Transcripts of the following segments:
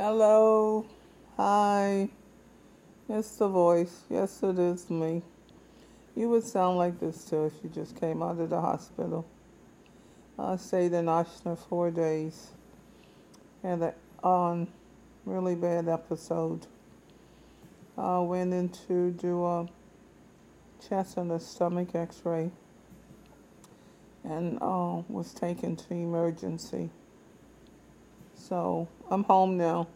Hello. Hi. It's the voice. Yes, it is me. You would sound like this too if you just came out of the hospital. I stayed in Ochsner four days. Had a um, really bad episode. I went in to do a chest and a stomach x-ray and uh, was taken to emergency. So I'm home now.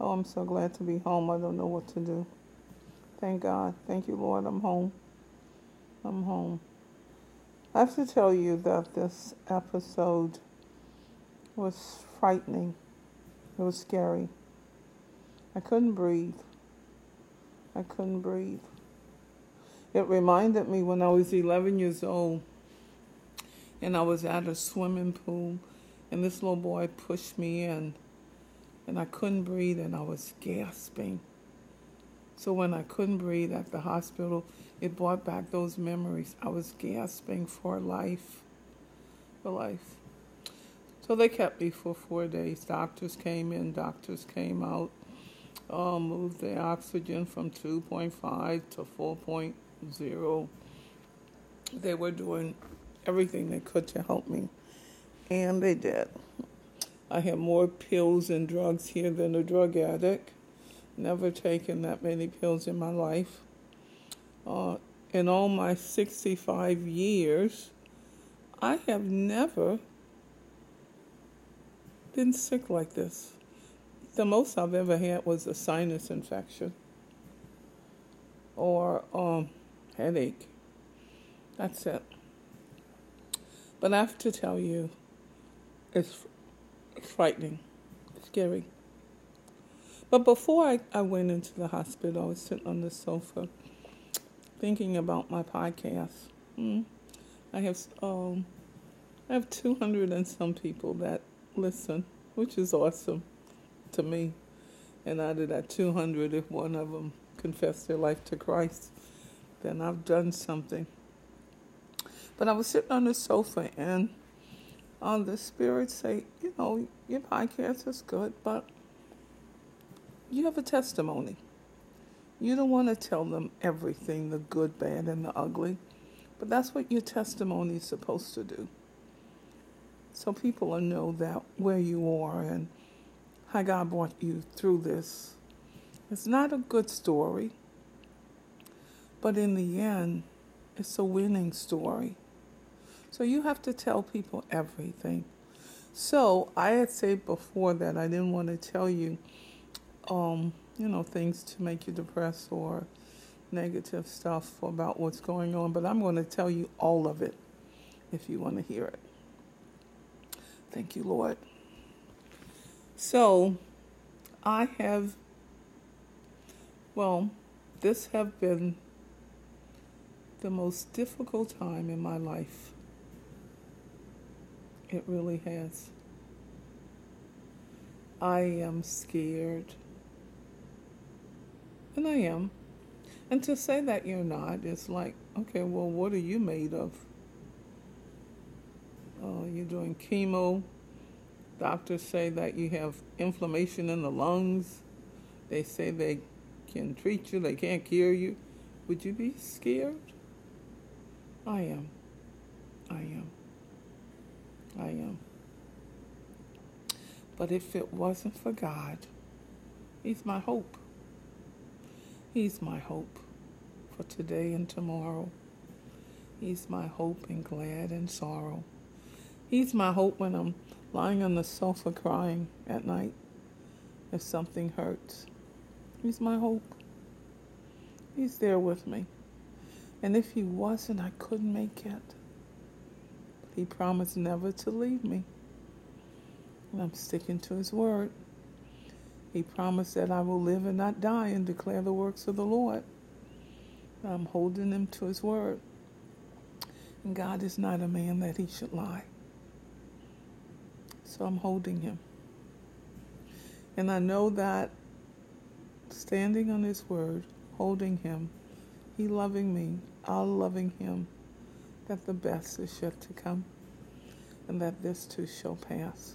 Oh, I'm so glad to be home. I don't know what to do. Thank God. Thank you, Lord. I'm home. I'm home. I have to tell you that this episode was frightening. It was scary. I couldn't breathe. I couldn't breathe. It reminded me when I was 11 years old and I was at a swimming pool and this little boy pushed me in, and I couldn't breathe, and I was gasping. So when I couldn't breathe at the hospital, it brought back those memories. I was gasping for life, for life. So they kept me for four days. Doctors came in, doctors came out, uh, moved the oxygen from 2.5 to 4.0. They were doing everything they could to help me and they did. I have more pills and drugs here than a drug addict. Never taken that many pills in my life. Uh, in all my 65 years, I have never been sick like this. The most I've ever had was a sinus infection or um, headache. That's it. But I have to tell you, it's frightening, scary. But before I, I went into the hospital, I was sitting on the sofa thinking about my podcast. Mm. I have um, I have 200 and some people that listen, which is awesome to me. And out of that 200, if one of them confess their life to Christ, then I've done something. But I was sitting on the sofa and um, the spirits say, you know, your podcast is good, but you have a testimony. You don't want to tell them everything the good, bad, and the ugly, but that's what your testimony is supposed to do. So people will know that where you are and how God brought you through this. It's not a good story, but in the end, it's a winning story. So you have to tell people everything. So I had said before that I didn't want to tell you, um, you know, things to make you depressed or negative stuff about what's going on, but I'm going to tell you all of it if you want to hear it. Thank you, Lord. So I have, well, this have been the most difficult time in my life. It really has. I am scared. And I am. And to say that you're not, it's like, okay, well, what are you made of? Uh, you're doing chemo. Doctors say that you have inflammation in the lungs. They say they can treat you, they can't cure you. Would you be scared? I am. I am. I am. But if it wasn't for God, He's my hope. He's my hope for today and tomorrow. He's my hope in glad and sorrow. He's my hope when I'm lying on the sofa crying at night if something hurts. He's my hope. He's there with me. And if he wasn't, I couldn't make it. He promised never to leave me. And I'm sticking to his word. He promised that I will live and not die and declare the works of the Lord. I'm holding him to his word. And God is not a man that he should lie. So I'm holding him. And I know that standing on his word, holding him, he loving me, I loving him, that the best is yet to come and that this too shall pass.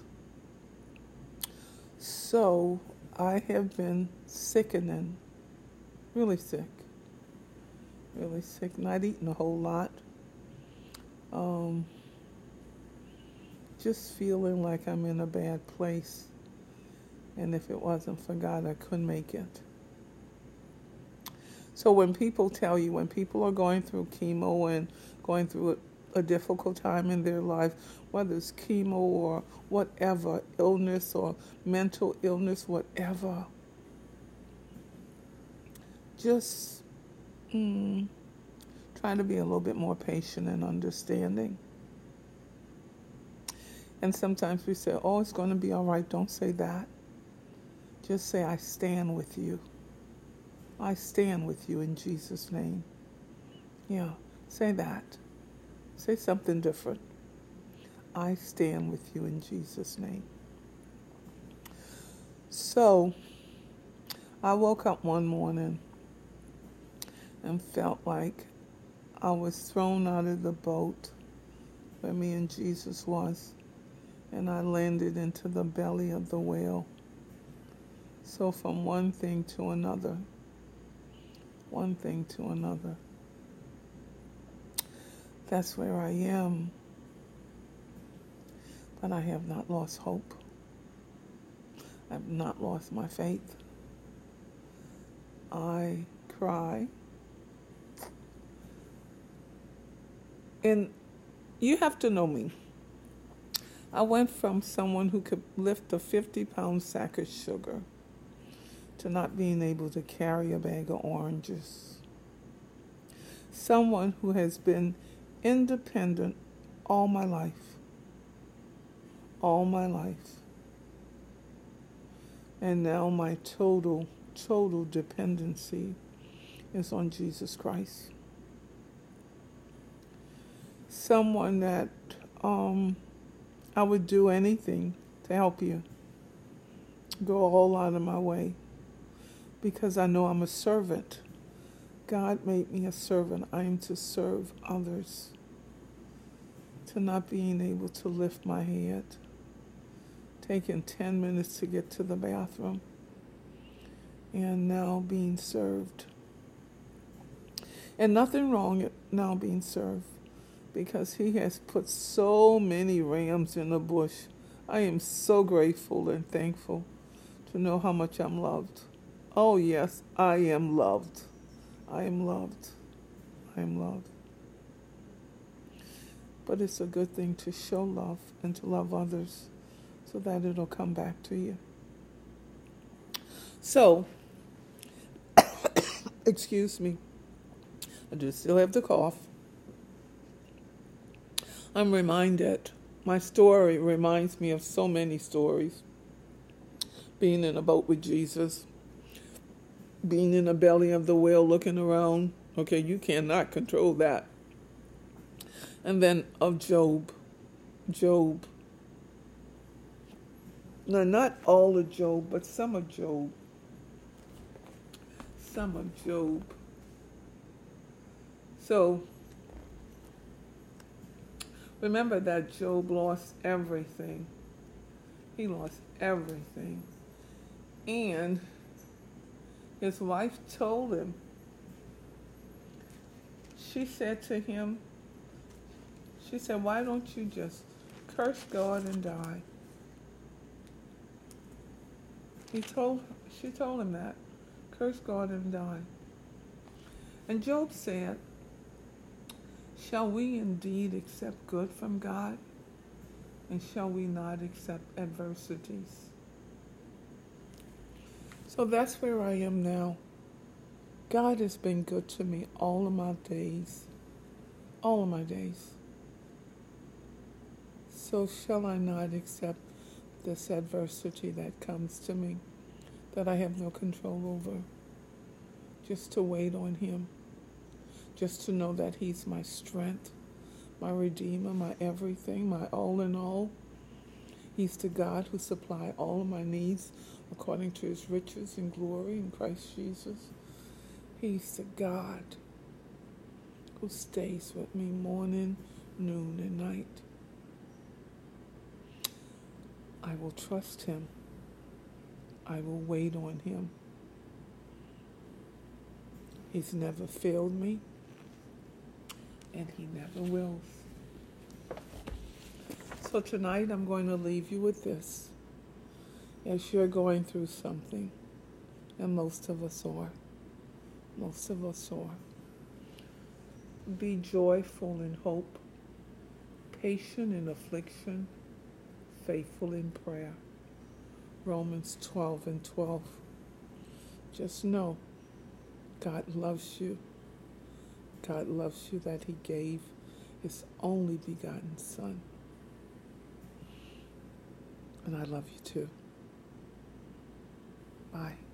So I have been sickening, really sick, really sick, not eating a whole lot. Um, just feeling like I'm in a bad place. And if it wasn't for God, I couldn't make it. So when people tell you, when people are going through chemo and going through a, a difficult time in their life, whether it's chemo or whatever, illness or mental illness, whatever, just mm, trying to be a little bit more patient and understanding. And sometimes we say, oh, it's going to be all right. Don't say that. Just say, I stand with you. I stand with you in Jesus' name. Yeah, say that. Say something different. I stand with you in Jesus' name. So, I woke up one morning and felt like I was thrown out of the boat where me and Jesus was, and I landed into the belly of the whale. So, from one thing to another, one thing to another. That's where I am. But I have not lost hope. I've not lost my faith. I cry. And you have to know me. I went from someone who could lift a 50 pound sack of sugar to not being able to carry a bag of oranges. Someone who has been independent all my life. All my life. And now my total, total dependency is on Jesus Christ. Someone that um, I would do anything to help you. Go all out of my way because I know I'm a servant. God made me a servant. I am to serve others. To not being able to lift my head, taking 10 minutes to get to the bathroom, and now being served. And nothing wrong now being served because He has put so many rams in the bush. I am so grateful and thankful to know how much I'm loved. Oh, yes, I am loved. I am loved. I am loved. But it's a good thing to show love and to love others so that it'll come back to you. So, excuse me, I do still have the cough. I'm reminded, my story reminds me of so many stories. Being in a boat with Jesus being in the belly of the whale looking around. Okay, you cannot control that. And then of Job. Job. No, not all of Job, but some of Job. Some of Job. So, remember that Job lost everything. He lost everything. And his wife told him, she said to him, she said, why don't you just curse God and die? He told, she told him that, curse God and die. And Job said, shall we indeed accept good from God? And shall we not accept adversities? So that's where I am now. God has been good to me all of my days. All of my days. So shall I not accept this adversity that comes to me that I have no control over? Just to wait on Him. Just to know that He's my strength, my Redeemer, my everything, my all in all. He's the God who supply all of my needs according to his riches and glory in Christ Jesus. He's the God who stays with me morning, noon, and night. I will trust him. I will wait on him. He's never failed me, and he never will. So tonight I'm going to leave you with this. As you're going through something, and most of us are, most of us are, be joyful in hope, patient in affliction, faithful in prayer. Romans 12 and 12. Just know God loves you. God loves you that He gave His only begotten Son. And I love you too. Bye.